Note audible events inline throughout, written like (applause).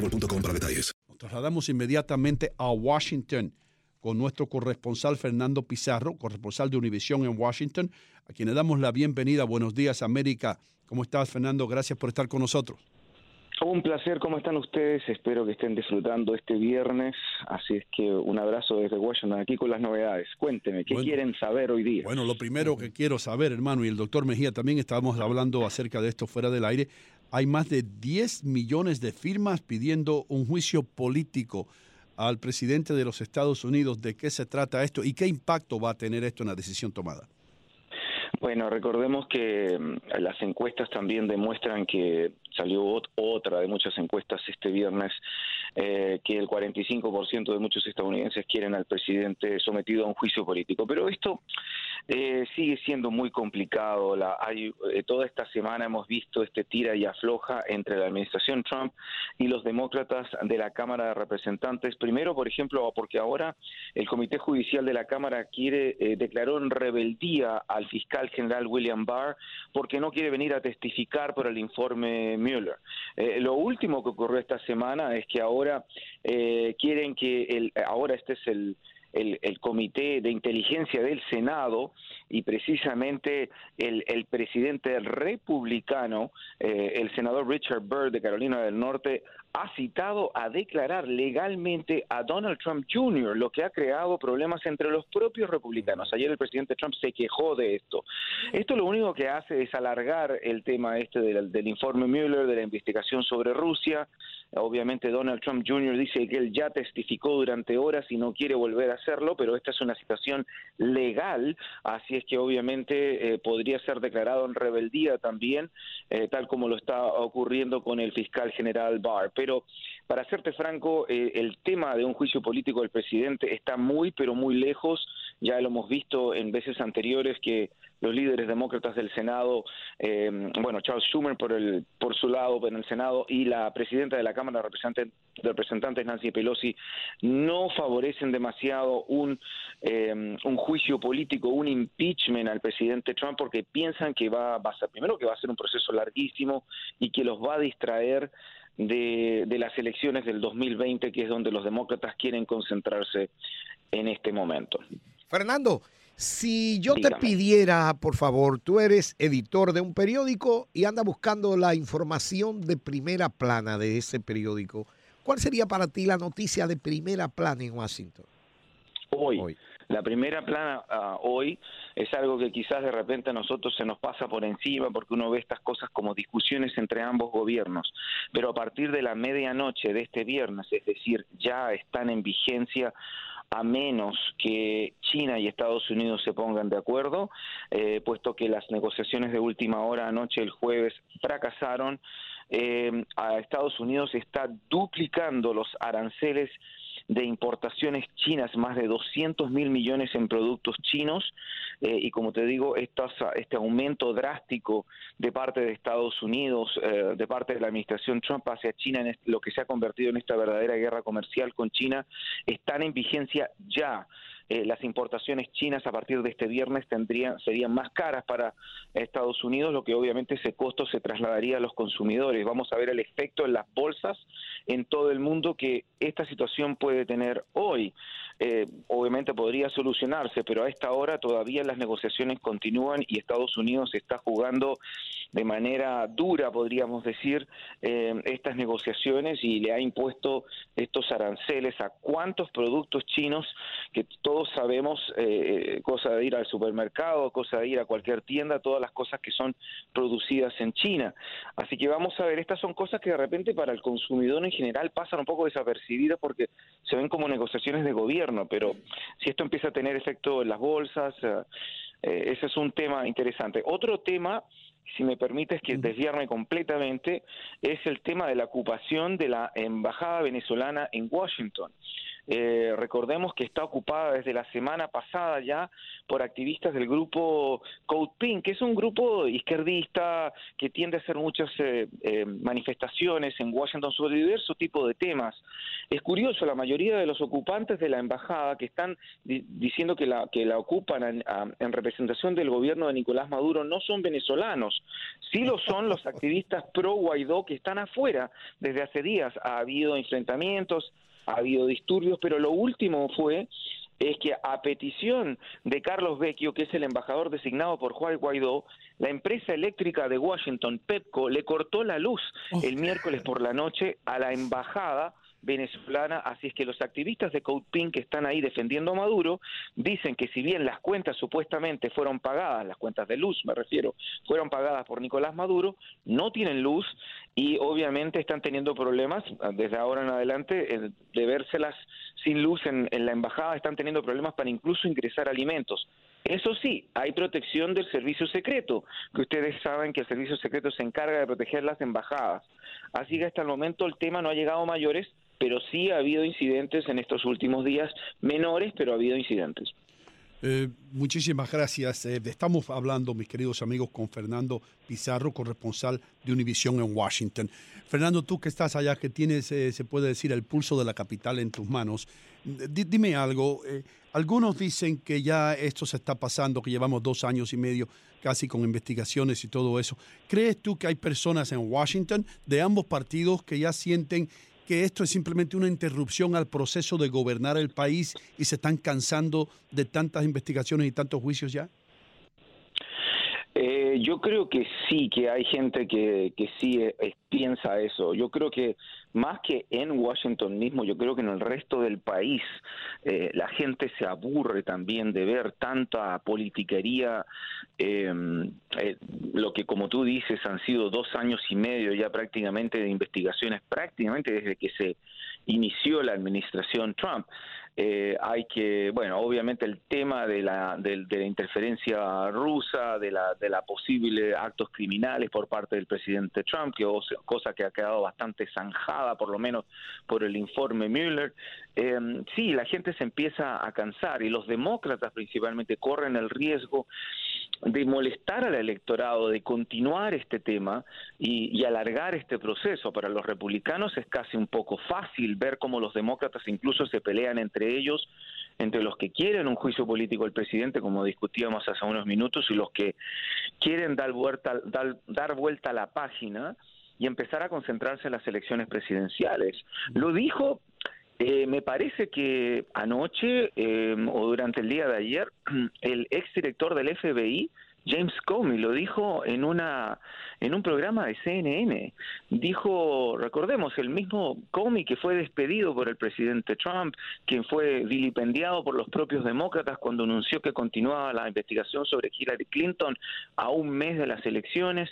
boostmobile.com para detalles. Nos trasladamos inmediatamente a Washington con nuestro corresponsal Fernando Pizarro, corresponsal de Univisión en Washington, a quien le damos la bienvenida. Buenos días, América. ¿Cómo estás, Fernando? Gracias por estar con nosotros. Un placer, ¿cómo están ustedes? Espero que estén disfrutando este viernes. Así es que un abrazo desde Washington, aquí con las novedades. Cuénteme, ¿qué Bueno. quieren saber hoy día? Bueno, lo primero que quiero saber, hermano, y el doctor Mejía también estábamos hablando acerca de esto fuera del aire, hay más de 10 millones de firmas pidiendo un juicio político al presidente de los Estados Unidos. ¿De qué se trata esto y qué impacto va a tener esto en la decisión tomada? Bueno, recordemos que mm, las encuestas también demuestran que salió ot- otra de muchas encuestas este viernes, eh, que el 45% de muchos estadounidenses quieren al presidente sometido a un juicio político. Pero esto eh, sigue siendo muy complicado. La, hay, eh, toda esta semana hemos visto este tira y afloja entre la administración Trump y los demócratas de la Cámara de Representantes. Primero, por ejemplo, porque ahora el Comité Judicial de la Cámara quiere eh, declaró en rebeldía al fiscal general William Barr porque no quiere venir a testificar por el informe Mueller. Eh, lo último que ocurrió esta semana es que ahora eh, quieren que el, ahora este es el el, el Comité de Inteligencia del Senado y precisamente el, el presidente republicano, eh, el senador Richard Burr de Carolina del Norte, ha citado a declarar legalmente a Donald Trump Jr., lo que ha creado problemas entre los propios republicanos. Ayer el presidente Trump se quejó de esto. Esto lo único que hace es alargar el tema este del, del informe Mueller, de la investigación sobre Rusia. Obviamente Donald Trump Jr. dice que él ya testificó durante horas y no quiere volver a hacerlo, pero esta es una situación legal, es que obviamente eh, podría ser declarado en rebeldía también, eh, tal como lo está ocurriendo con el fiscal general Barr. Pero para serte franco, eh, el tema de un juicio político del presidente está muy, pero muy lejos. Ya lo hemos visto en veces anteriores que los líderes demócratas del Senado, eh, bueno, Charles Schumer por, el, por su lado en el Senado y la presidenta de la Cámara de Representantes, Nancy Pelosi, no favorecen demasiado un, eh, un juicio político, un impeachment al presidente Trump porque piensan que va, va a ser, primero que va a ser un proceso larguísimo y que los va a distraer de, de las elecciones del 2020, que es donde los demócratas quieren concentrarse en este momento. Fernando, si yo Dígame. te pidiera, por favor, tú eres editor de un periódico y anda buscando la información de primera plana de ese periódico, ¿cuál sería para ti la noticia de primera plana en Washington? Hoy, la primera plana ah, hoy es algo que quizás de repente a nosotros se nos pasa por encima porque uno ve estas cosas como discusiones entre ambos gobiernos, pero a partir de la medianoche de este viernes, es decir, ya están en vigencia a menos que China y Estados Unidos se pongan de acuerdo, eh, puesto que las negociaciones de última hora anoche, el jueves, fracasaron. eh, a Estados Unidos está duplicando los aranceles de importaciones chinas, más de 200 mil millones en productos chinos, eh, y como te digo, estas, este aumento drástico de parte de Estados Unidos, eh, de parte de la administración Trump hacia China, en lo que se ha convertido en esta verdadera guerra comercial con China, están en vigencia ya. Eh, las importaciones chinas a partir de este viernes tendrían serían más caras para Estados Unidos, lo que obviamente ese costo se trasladaría a los consumidores. Vamos a ver el efecto en las bolsas en todo el mundo que esta situación puede tener hoy. Eh, obviamente podría solucionarse, pero a esta hora todavía las negociaciones continúan y Estados Unidos está jugando de manera dura, podríamos decir, eh, estas negociaciones y le ha impuesto estos aranceles a cuántos productos chinos que todos sabemos, eh, cosa de ir al supermercado, cosa de ir a cualquier tienda, todas las cosas que son producidas en China. Así que vamos a ver, estas son cosas que de repente para el consumidor en general pasan un poco desapercibidas porque se ven como negociaciones de gobierno pero si esto empieza a tener efecto en las bolsas, eh, eh, ese es un tema interesante. Otro tema, si me permites que desviarme completamente, es el tema de la ocupación de la embajada venezolana en Washington. Eh, recordemos que está ocupada desde la semana pasada ya por activistas del grupo Code Pink, que es un grupo izquierdista que tiende a hacer muchas eh, eh, manifestaciones en Washington sobre diversos tipos de temas. Es curioso, la mayoría de los ocupantes de la embajada que están diciendo que la, que la ocupan en, en representación del gobierno de Nicolás Maduro no son venezolanos, sí lo son los activistas pro Guaidó que están afuera desde hace días. Ha habido enfrentamientos, ha habido disturbios, pero lo último fue es que a petición de Carlos Vecchio, que es el embajador designado por Juan Guaidó, la empresa eléctrica de Washington, Pepco, le cortó la luz el miércoles por la noche a la embajada venezolana, así es que los activistas de Code Pink que están ahí defendiendo a Maduro dicen que si bien las cuentas supuestamente fueron pagadas, las cuentas de luz me refiero, fueron pagadas por Nicolás Maduro, no tienen luz y obviamente están teniendo problemas desde ahora en adelante de vérselas sin luz en, en la embajada, están teniendo problemas para incluso ingresar alimentos. Eso sí, hay protección del servicio secreto, que ustedes saben que el servicio secreto se encarga de proteger las embajadas. Así que hasta el momento el tema no ha llegado a mayores, pero sí ha habido incidentes en estos últimos días, menores, pero ha habido incidentes. Eh, muchísimas gracias. Eh, estamos hablando, mis queridos amigos, con Fernando Pizarro, corresponsal de Univisión en Washington. Fernando, tú que estás allá, que tienes, eh, se puede decir, el pulso de la capital en tus manos, dime algo. algunos dicen que ya esto se está pasando, que llevamos dos años y medio casi con investigaciones y todo eso. ¿Crees tú que hay personas en Washington de ambos partidos que ya sienten que esto es simplemente una interrupción al proceso de gobernar el país y se están cansando de tantas investigaciones y tantos juicios ya? Eh, yo creo que sí, que hay gente que, que sí eh, piensa eso. Yo creo que más que en Washington mismo, yo creo que en el resto del país eh, la gente se aburre también de ver tanta politiquería, em, lo que como tú dices han sido dos años y medio ya prácticamente de investigaciones, prácticamente desde que se inició la administración Trump. Eh, hay que, bueno, obviamente el tema de la, de, la interferencia rusa, de la, de la posible actos criminales por parte del presidente Trump, que cosa que ha quedado bastante zanjada, por lo menos por el informe Mueller. Eh, sí, la gente se empieza a cansar y los demócratas principalmente corren el riesgo de molestar al electorado, de continuar este tema y, alargar este proceso. Para los republicanos es casi un poco fácil ver cómo los demócratas incluso se pelean entre ellos, entre los que quieren un juicio político al presidente, como discutíamos hace unos minutos, y los que quieren dar vuelta, dar, dar vuelta a la página y empezar a concentrarse en las elecciones presidenciales. Lo dijo eh, me parece que anoche eh, o durante el día de ayer, (clears throat) el exdirector del FBI, James Comey, lo dijo en una en un programa de CNN. Dijo, recordemos, el mismo Comey que fue despedido por el presidente Trump, quien fue vilipendiado por los propios demócratas cuando anunció que continuaba la investigación sobre Hillary Clinton a un mes de las elecciones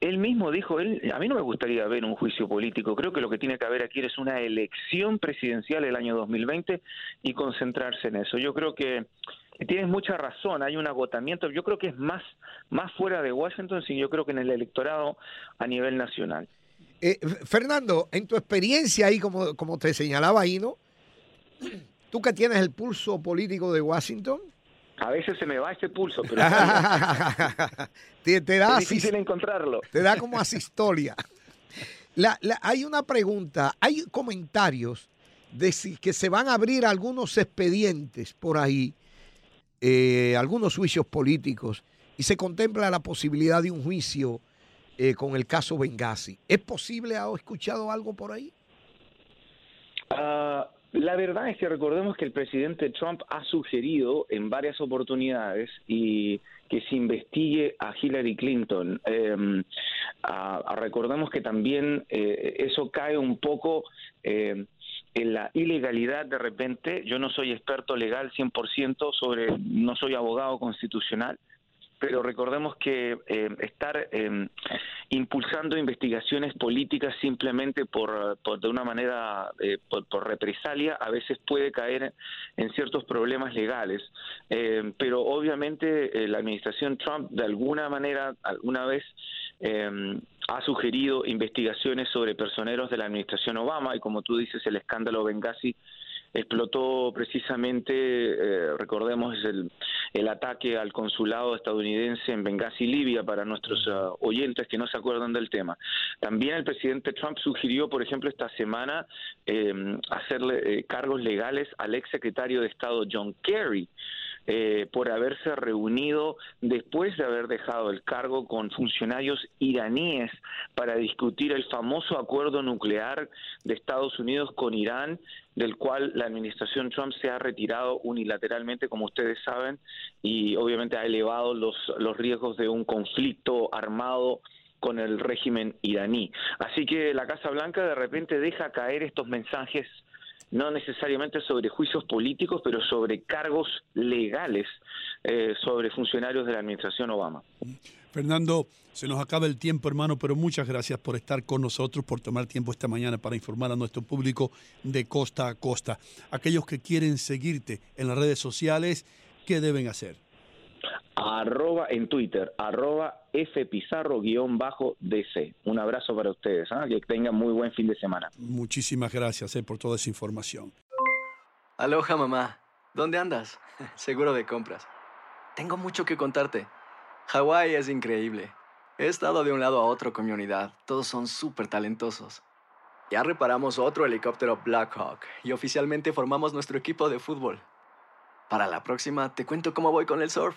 él mismo dijo, él, a mí no me gustaría ver un juicio político, creo que lo que tiene que haber aquí es una elección presidencial el año 2020 y concentrarse en eso. Yo creo que tienes mucha razón, hay un agotamiento, yo creo que es más, más fuera de Washington, sino yo creo que en el electorado a nivel nacional. Eh, Fernando, en tu experiencia ahí, como, como te señalaba ahí, ¿no? Tú que tienes el pulso político de Washington. A veces se me va ese pulso, pero (laughs) te, te da es difícil encontrarlo. Te da como asistolia. La, la, hay una pregunta, hay comentarios de si, que se van a abrir algunos expedientes por ahí, eh, algunos juicios políticos, y se contempla la posibilidad de un juicio eh, con el caso Benghazi. ¿Es posible? ¿Ha escuchado algo por ahí? Uh, la verdad es que recordemos que el presidente Trump ha sugerido en varias oportunidades y que se investigue a Hillary Clinton. Eh, recordemos que también eh, eso cae un poco eh, en la ilegalidad de repente. Yo no soy experto legal 100% sobre, no soy abogado constitucional, pero recordemos que eh, estar eh, impulsando investigaciones políticas simplemente por, por de una manera eh, por, por, represalia a veces puede caer en ciertos problemas legales. Eh, pero obviamente eh, la administración Trump de alguna manera alguna vez ha sugerido investigaciones sobre personeros de la administración Obama y como tú dices el escándalo Benghazi explotó precisamente, eh, recordemos, el, el, ataque al consulado estadounidense en Benghazi, Libia, para nuestros uh, oyentes que no se acuerdan del tema. También el presidente Trump sugirió, por ejemplo, esta semana eh, hacerle eh, cargos legales al ex secretario de Estado John Kerry. Eh, por haberse reunido después de haber dejado el cargo con funcionarios iraníes para discutir el famoso acuerdo nuclear de Estados Unidos con Irán, del cual la administración Trump se ha retirado unilateralmente, como ustedes saben, y obviamente ha elevado los, los riesgos de un conflicto armado con el régimen iraní. Así que la Casa Blanca de repente deja caer estos mensajes no necesariamente sobre juicios políticos, pero sobre cargos legales eh, sobre funcionarios de la administración Obama. Fernando, se nos acaba el tiempo, hermano, pero muchas gracias por estar con nosotros, por tomar tiempo esta mañana para informar a nuestro público de costa a costa. Aquellos que quieren seguirte en las redes sociales, ¿qué deben hacer? arroba en Twitter, arroba fpizarro-dc. Un abrazo para ustedes, ¿eh? que tengan muy buen fin de semana. Muchísimas gracias eh, por toda esa información. Aloha mamá, ¿dónde andas? (laughs) Seguro de compras. Tengo mucho que contarte. Hawái es increíble. He estado de un lado a otro con mi unidad. Todos son súper talentosos. Ya reparamos otro helicóptero Blackhawk y oficialmente formamos nuestro equipo de fútbol. Para la próxima te cuento cómo voy con el surf